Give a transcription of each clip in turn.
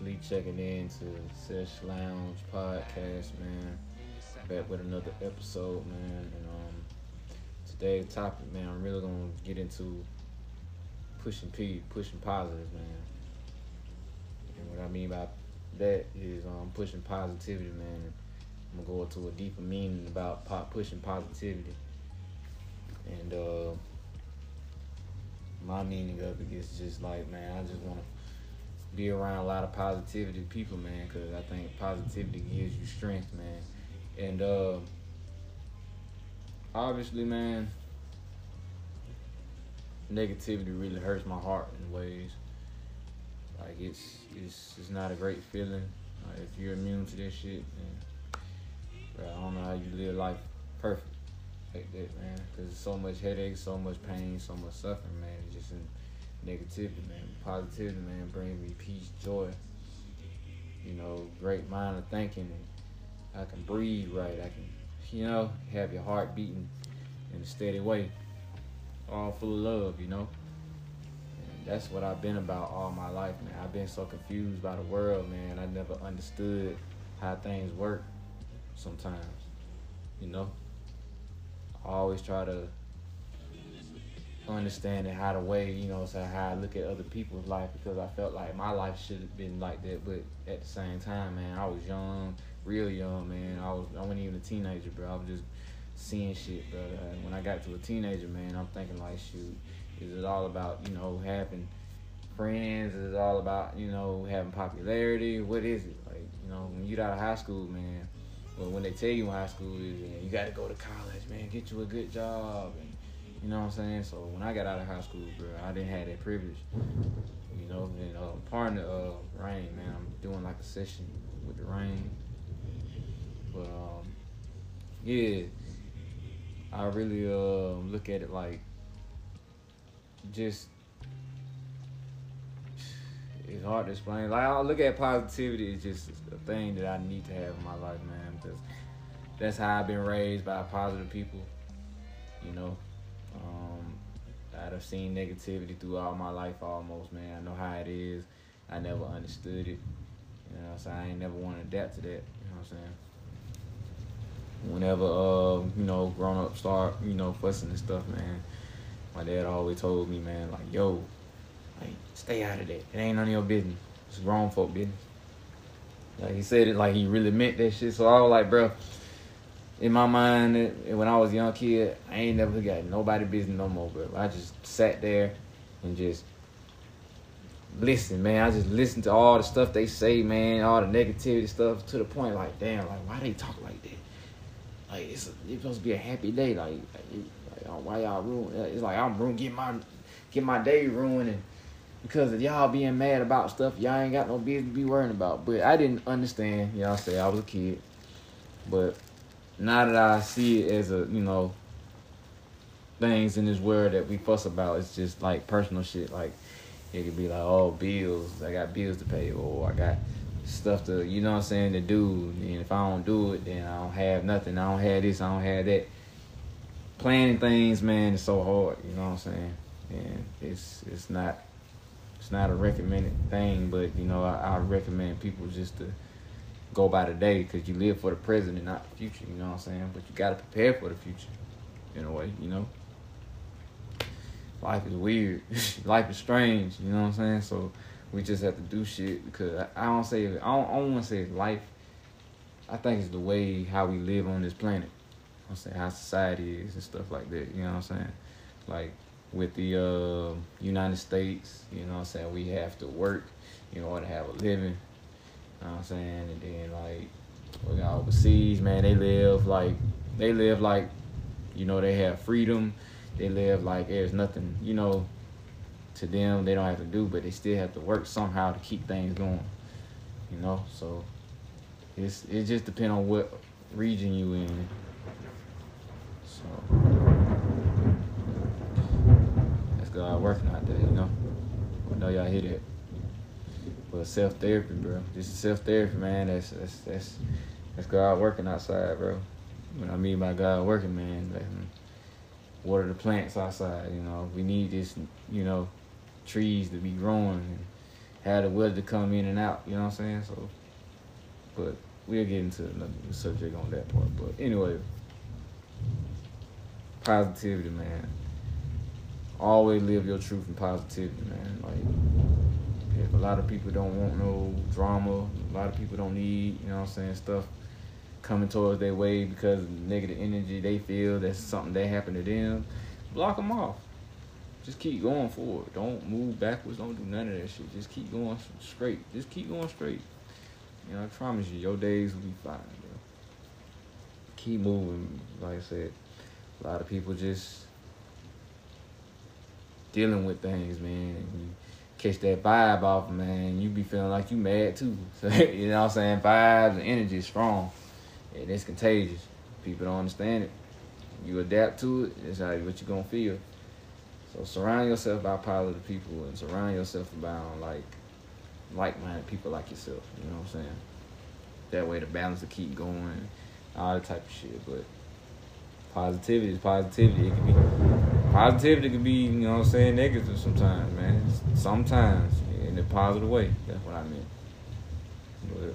Lee checking in to Sesh Lounge podcast, man. Back with another episode, man. And um, today's topic, man, I'm really gonna get into pushing P, pushing positives, man. And what I mean by that is um pushing positivity, man. I'm gonna go into a deeper meaning about pushing positivity, and uh my meaning of it is just like, man, I just want to be around a lot of positivity people, man, because I think positivity gives you strength, man. And uh, obviously, man, negativity really hurts my heart in ways. Like it's it's it's not a great feeling. Like if you're immune to this shit, then bro, I don't know how you live life perfect like that, man. Cause so much headache, so much pain, so much suffering, man. It's just negativity, man. Positivity, man, bring me peace, joy. You know, great mind of thinking, I can breathe right. I can, you know, have your heart beating in a steady way, all full of love, you know. And that's what I've been about all my life, man. I've been so confused by the world, man. I never understood how things work sometimes, you know. I always try to understand how to weigh, you know, so how I look at other people's life because I felt like my life should have been like that. But at the same time, man, I was young, real young, man. I was I wasn't even a teenager, bro. I was just seeing shit, bro. And when I got to a teenager, man, I'm thinking like, shoot, is it all about you know having friends? Is it all about you know having popularity? What is it like? You know, when you out of high school, man. Well, when they tell you in high school you got to go to college, man, get you a good job, and you know what I'm saying. So when I got out of high school, bro, I didn't have that privilege, you know. And uh, part of uh, rain, man, I'm doing like a session with the rain, but um, yeah, I really uh, look at it like just it's hard to explain. Like I look at positivity as just a thing that I need to have in my life, man. Because that's how I've been raised by positive people. You know, I've seen negativity through all my life almost, man. I know how it is. I never understood it. You know, so I ain't never want to adapt to that. You know what I'm saying? Whenever, uh, you know, grown up start, you know, fussing and stuff, man. My dad always told me, man, like, yo, like, stay out of that. It ain't none of your business. It's grown folk business. Like he said it like he really meant that shit. So I was like, bro, in my mind, when I was a young kid, I ain't never got nobody business no more, bro. I just sat there and just listen, man. I just listened to all the stuff they say, man, all the negativity stuff to the point like, damn, like why they talk like that? Like it's, a, it's supposed to be a happy day, like, like, like oh, why y'all ruin? Uh, it's like I'm ruin get my get my day ruined and because of y'all being mad about stuff y'all ain't got no business to be worrying about. But I didn't understand, y'all say I was a kid. But now that I see it as a, you know, things in this world that we fuss about, it's just like personal shit. Like it could be like, oh, bills, I got bills to pay, or I got stuff to, you know what I'm saying, to do. And if I don't do it, then I don't have nothing. I don't have this, I don't have that. Planning things, man, is so hard, you know what I'm saying? And it's it's not it's not a recommended thing, but you know, I, I recommend people just to go by the day because you live for the present and not the future. You know what I'm saying? But you got to prepare for the future, in a way. You know, life is weird, life is strange. You know what I'm saying? So we just have to do shit because I, I don't say I don't, I don't want to say life. I think it's the way how we live on this planet. I'm saying how society is and stuff like that. You know what I'm saying? Like with the uh, United States, you know what I'm saying, we have to work in order to have a living. Know what I'm saying? And then like we got overseas, man, they live like they live like, you know, they have freedom. They live like there's nothing, you know, to them they don't have to do, but they still have to work somehow to keep things going. You know, so it's it just depends on what region you in. So that's God working out there, you know. I know y'all hear that. But self therapy, bro. This is self therapy, man. That's that's that's that's God working outside, bro. When I mean by God working, man, like, hmm, water the plants outside. You know, we need this, you know, trees to be growing. And have the weather to come in and out. You know what I'm saying? So, but we'll get into another subject on that part. But anyway, positivity, man. Always live your truth and positivity, man. Like, if a lot of people don't want no drama, a lot of people don't need, you know what I'm saying, stuff coming towards their way because of negative energy they feel that's something that happened to them, block them off. Just keep going forward. Don't move backwards. Don't do none of that shit. Just keep going straight. Just keep going straight. You know, I promise you, your days will be fine, bro. Keep moving. Like I said, a lot of people just dealing with things, man. Catch that vibe off, man. You be feeling like you mad too. So, you know what I'm saying? Vibes and energy is strong. And it's contagious. People don't understand it. You adapt to it, it's how what you gonna feel. So surround yourself by positive people and surround yourself about like like-minded people like yourself. You know what I'm saying? That way the balance will keep going, all that type of shit. But positivity is positivity. It can be positivity can be, you know what I'm saying, negative sometimes, man. Sometimes in a positive way. That's what I mean. But,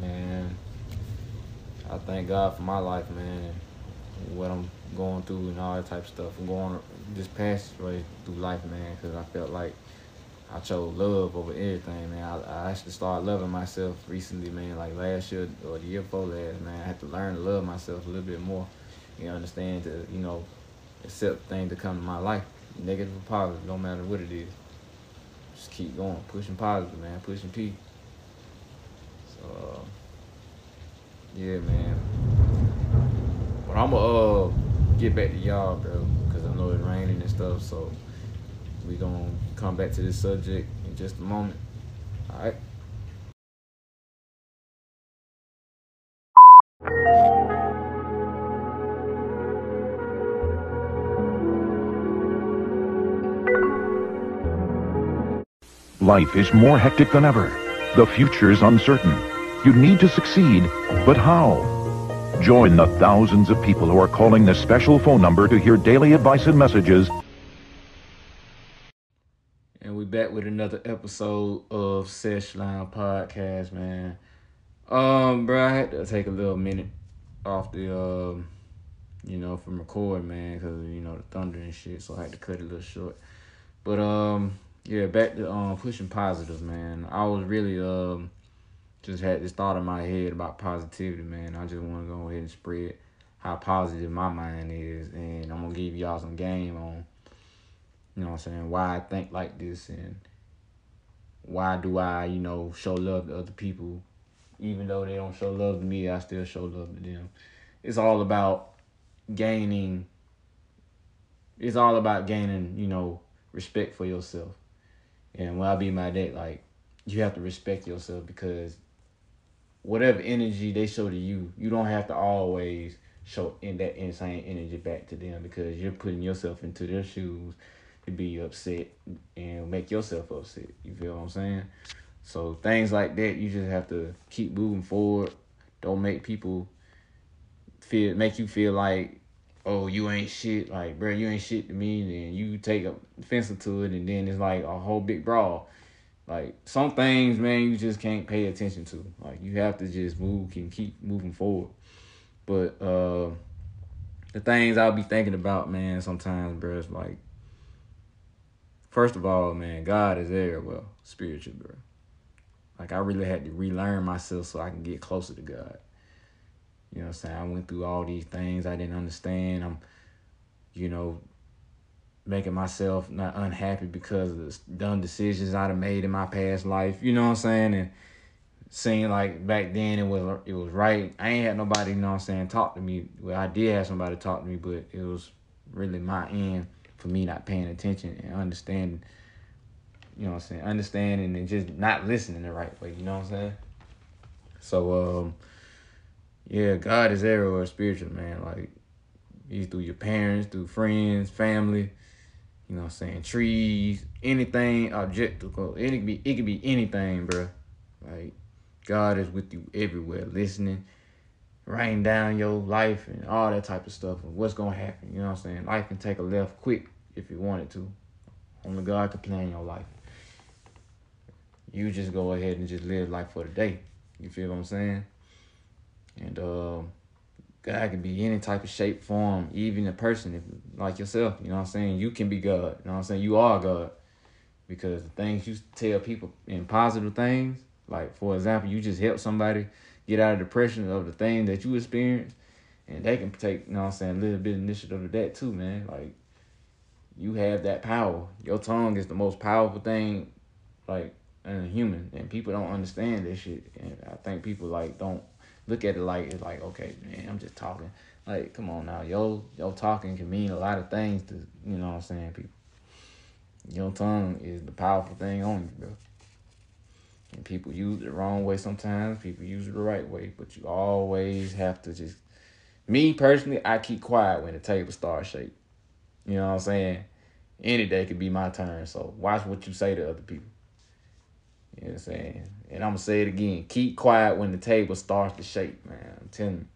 man, I thank God for my life, man. What I'm going through and all that type of stuff. I'm going this passageway through life, man, because I felt like I chose love over everything, man. I, I actually started loving myself recently, man. Like last year or the year before last, man. I had to learn to love myself a little bit more. You understand to, you know, accept things that come to my life, negative or positive, no matter what it is. Just keep going, pushing positive, man, pushing P. So, uh, yeah, man. But I'm going to uh, get back to y'all, bro, because I know it's raining and stuff. So we gonna come back to this subject in just a moment. All right. Life is more hectic than ever. The future is uncertain. You need to succeed, but how? Join the thousands of people who are calling this special phone number to hear daily advice and messages. Back with another episode of Sesh Line Podcast, man. Um, bro, I had to take a little minute off the, um, you know, from recording, man, because you know the thunder and shit. So I had to cut it a little short. But um, yeah, back to um pushing positive, man. I was really um just had this thought in my head about positivity, man. I just want to go ahead and spread how positive my mind is, and I'm gonna give y'all some game on, you know, what I'm saying why I think like this and why do I, you know, show love to other people, even though they don't show love to me, I still show love to them. It's all about gaining. It's all about gaining, you know, respect for yourself. And when I be my dad, like you have to respect yourself because whatever energy they show to you, you don't have to always show in that insane energy back to them because you're putting yourself into their shoes be upset and make yourself upset. You feel what I'm saying? So things like that, you just have to keep moving forward. Don't make people feel make you feel like, oh, you ain't shit. Like, bro, you ain't shit to me. And you take offense to it, and then it's like a whole big brawl. Like some things, man, you just can't pay attention to. Like you have to just move and keep moving forward. But uh the things I'll be thinking about, man, sometimes, bro, is like first of all, man, God is there, well, spiritual, bro. Like I really had to relearn myself so I can get closer to God. You know what I'm saying? I went through all these things I didn't understand. I'm, you know, making myself not unhappy because of the dumb decisions I'd have made in my past life. You know what I'm saying? And seeing like back then it was it was right. I ain't had nobody, you know what I'm saying, talk to me. Well, I did have somebody talk to me, but it was really my end for me not paying attention and understanding. You know what I'm saying? Understanding and just not listening the right way. You know what I'm saying? So um, yeah, God is everywhere, spiritual man. Like he's through your parents, through friends, family you know what I'm saying? Trees, anything objectical. It could be it could be anything, bro. Like God is with you everywhere, listening, writing down your life and all that type of stuff and what's gonna happen. You know what I'm saying? Life can take a left quick if you wanted to. Only God can plan your life. You just go ahead and just live life for the day. You feel what I'm saying? And um, God can be any type of shape, form, even a person if, like yourself. You know what I'm saying? You can be God. You know what I'm saying? You are God. Because the things you tell people in positive things, like for example, you just help somebody get out of depression of the thing that you experience, and they can take, you know what I'm saying, a little bit of initiative of that too, man. Like you have that power. Your tongue is the most powerful thing, like in a human, and people don't understand this shit. And I think people like don't look at it like it's like okay, man, I'm just talking. Like, come on now, yo, yo talking can mean a lot of things to you know what I'm saying, people. Your tongue is the powerful thing on you, bro. And people use it the wrong way sometimes. People use it the right way, but you always have to just. Me personally, I keep quiet when the table starts shaking. You know what I'm saying? Any day could be my turn. So watch what you say to other people. You know what I'm saying? And I'm gonna say it again. Keep quiet when the table starts to shake, man. I'm telling you.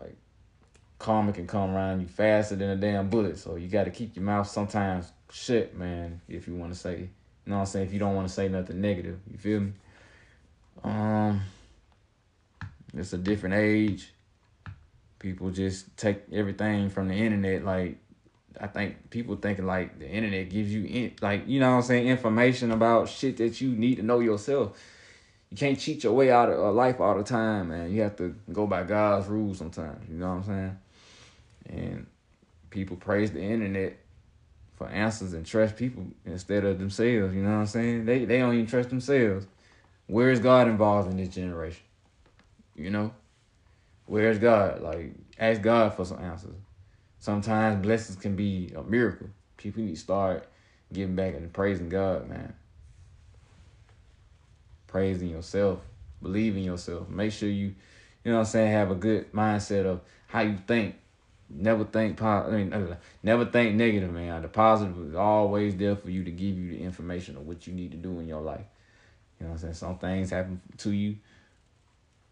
Like karma can come around you faster than a damn bullet. So you gotta keep your mouth sometimes shut, man, if you wanna say you know what I'm saying, if you don't wanna say nothing negative. You feel me? Um it's a different age. People just take everything from the internet like I think people thinking like the internet gives you in, like you know what I'm saying information about shit that you need to know yourself. You can't cheat your way out of life all the time, man. You have to go by God's rules sometimes. You know what I'm saying? And people praise the internet for answers and trust people instead of themselves. You know what I'm saying? They they don't even trust themselves. Where is God involved in this generation? You know, where's God? Like ask God for some answers sometimes blessings can be a miracle. People need to start giving back and praising God, man. Praising yourself, believing yourself. Make sure you, you know what I'm saying, have a good mindset of how you think. Never think I mean, never think negative, man. The positive is always there for you to give you the information of what you need to do in your life. You know what I'm saying? Some things happen to you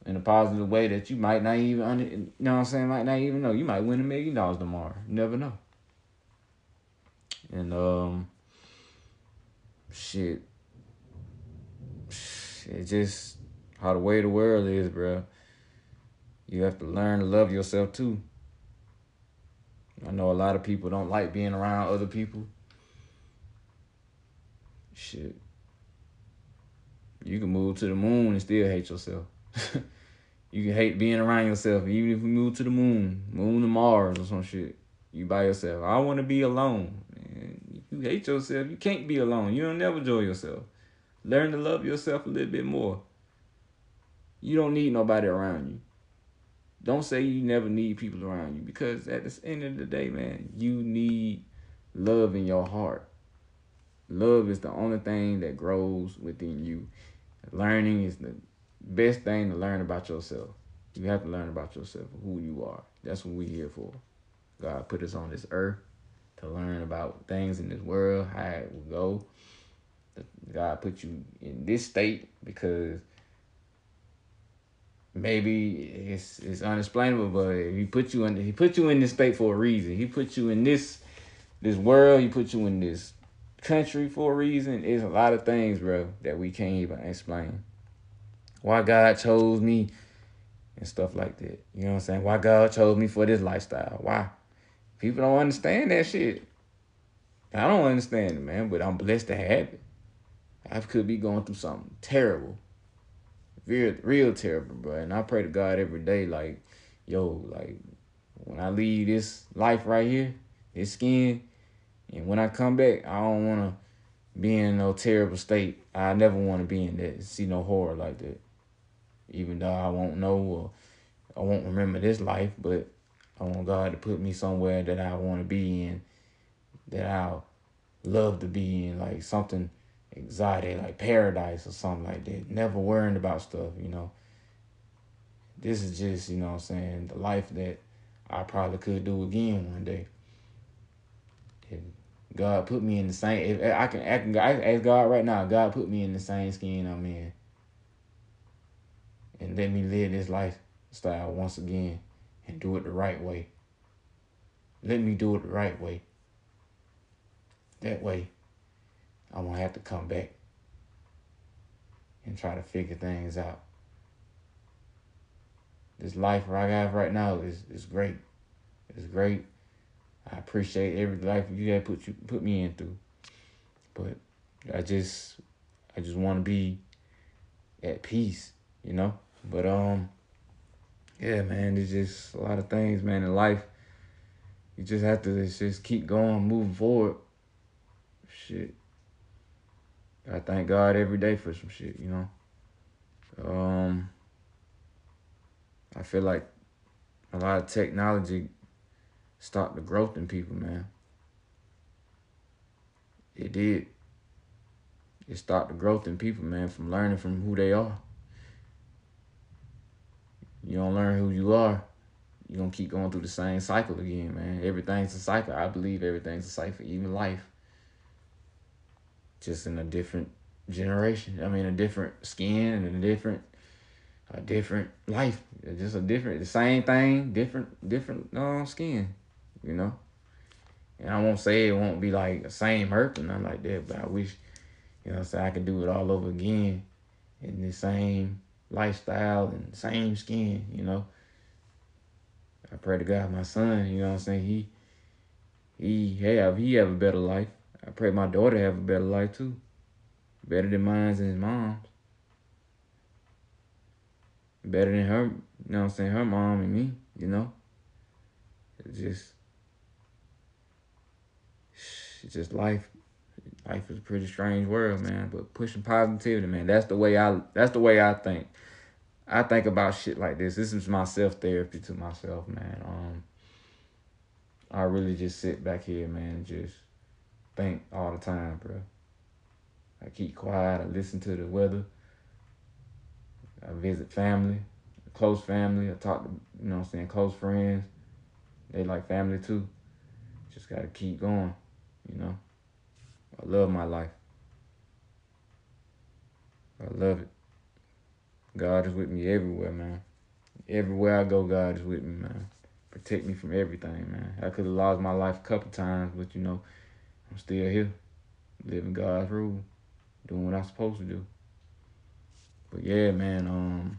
in a positive way that you might not even, under, you know what I'm saying, might not even know. You might win a million dollars tomorrow. You never know. And, um, shit, it's just how the way the world is, bro. You have to learn to love yourself too. I know a lot of people don't like being around other people. Shit. You can move to the moon and still hate yourself. You can hate being around yourself, even if you move to the moon, moon to Mars or some shit. You by yourself. I want to be alone. Man. You hate yourself, you can't be alone. You don't never enjoy yourself. Learn to love yourself a little bit more. You don't need nobody around you. Don't say you never need people around you because at the end of the day, man, you need love in your heart. Love is the only thing that grows within you. Learning is the best thing to learn about yourself. You have to learn about yourself, who you are. That's what we're here for. God put us on this earth to learn about things in this world, how it will go. God put you in this state because maybe it's it's unexplainable, but he put you in he put you in this state for a reason. He put you in this this world. He put you in this country for a reason. It's a lot of things, bro, that we can't even explain why God chose me and stuff like that. You know what I'm saying? Why God chose me for this lifestyle. Why? People don't understand that shit. I don't understand it, man, but I'm blessed to have it. I could be going through something terrible. Real, real terrible, bro. And I pray to God every day, like, yo, like, when I leave this life right here, this skin, and when I come back, I don't want to be in no terrible state. I never want to be in that, see no horror like that even though I won't know or I won't remember this life, but I want God to put me somewhere that I want to be in, that I'll love to be in, like something exotic, like paradise or something like that. Never worrying about stuff, you know. This is just, you know I'm saying, the life that I probably could do again one day. If God put me in the same, if I can, I can I ask God right now, God put me in the same skin I'm in and let me live this lifestyle once again and do it the right way. Let me do it the right way. that way I won't have to come back and try to figure things out. This life I have right now is is great. It's great. I appreciate every life you have put you put me in through. But I just I just want to be at peace, you know? But um yeah, man, there's just a lot of things, man, in life. You just have to just keep going, moving forward. Shit. I thank God every day for some shit, you know. Um I feel like a lot of technology stopped the growth in people, man. It did. It stopped the growth in people, man, from learning from who they are. You don't learn who you are, you're gonna keep going through the same cycle again, man. Everything's a cycle. I believe everything's a cycle, even life. Just in a different generation. I mean a different skin and a different a different life. Just a different the same thing, different different uh, skin, you know. And I won't say it won't be like the same hurt or nothing like that, but I wish, you know, so I could do it all over again in the same lifestyle and same skin, you know. I pray to God my son, you know I'm saying, he he have he have a better life. I pray my daughter have a better life too. Better than mine's and his mom's. Better than her, you know I'm saying, her mom and me, you know. It's just it's just life. Life is a pretty strange world, man. But pushing positivity, man. That's the way I. That's the way I think. I think about shit like this. This is my self therapy to myself, man. Um, I really just sit back here, man, just think all the time, bro. I keep quiet. I listen to the weather. I visit family, close family. I talk to, you know I'm saying, close friends. They like family too. Just got to keep going, you know. I love my life. I love it. God is with me everywhere, man. Everywhere I go, God is with me, man. Protect me from everything, man. I could have lost my life a couple times, but you know, I'm still here, living God's rule, doing what I'm supposed to do. But yeah, man, um,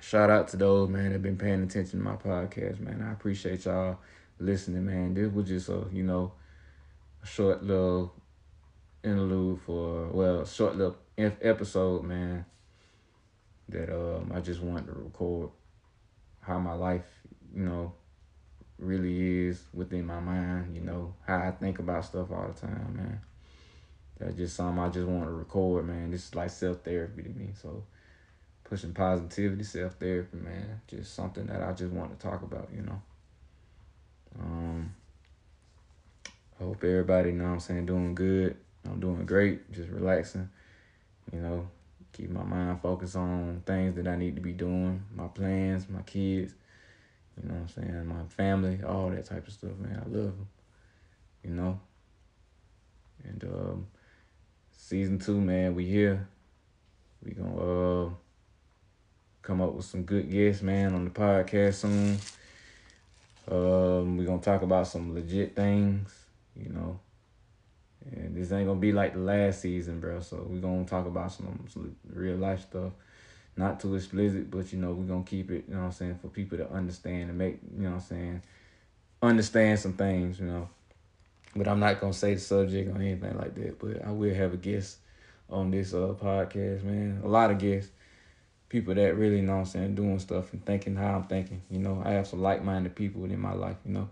shout out to those, man, that been paying attention to my podcast, man. I appreciate y'all listening, man. This was just a, you know, a short little interlude for, well, short little episode, man that um, I just wanted to record how my life, you know, really is within my mind, you know, how I think about stuff all the time, man. That's just something I just want to record, man. This is like self therapy to me. So pushing positivity, self therapy, man. Just something that I just want to talk about, you know. Um I hope everybody, know I'm saying, doing good. I'm doing great, just relaxing, you know, keep my mind focused on things that I need to be doing, my plans, my kids, you know what I'm saying, my family, all that type of stuff, man. I love them, you know. And um, season two, man, we here. We gonna uh, come up with some good guests, man, on the podcast soon. Um, we gonna talk about some legit things, you know. And this ain't gonna be like the last season, bro. So we're gonna talk about some, some real life stuff. Not too explicit, but you know, we're gonna keep it, you know what I'm saying, for people to understand and make, you know what I'm saying, understand some things, you know. But I'm not gonna say the subject or anything like that. But I will have a guest on this uh podcast, man. A lot of guests. People that really you know what I'm saying, doing stuff and thinking how I'm thinking. You know, I have some like minded people in my life, you know.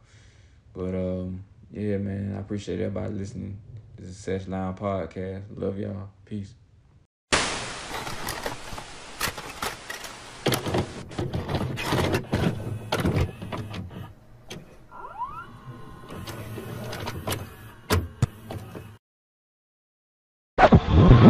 But um yeah, man, I appreciate everybody listening. This is Sesh Line Podcast. Love y'all. Peace. Okay.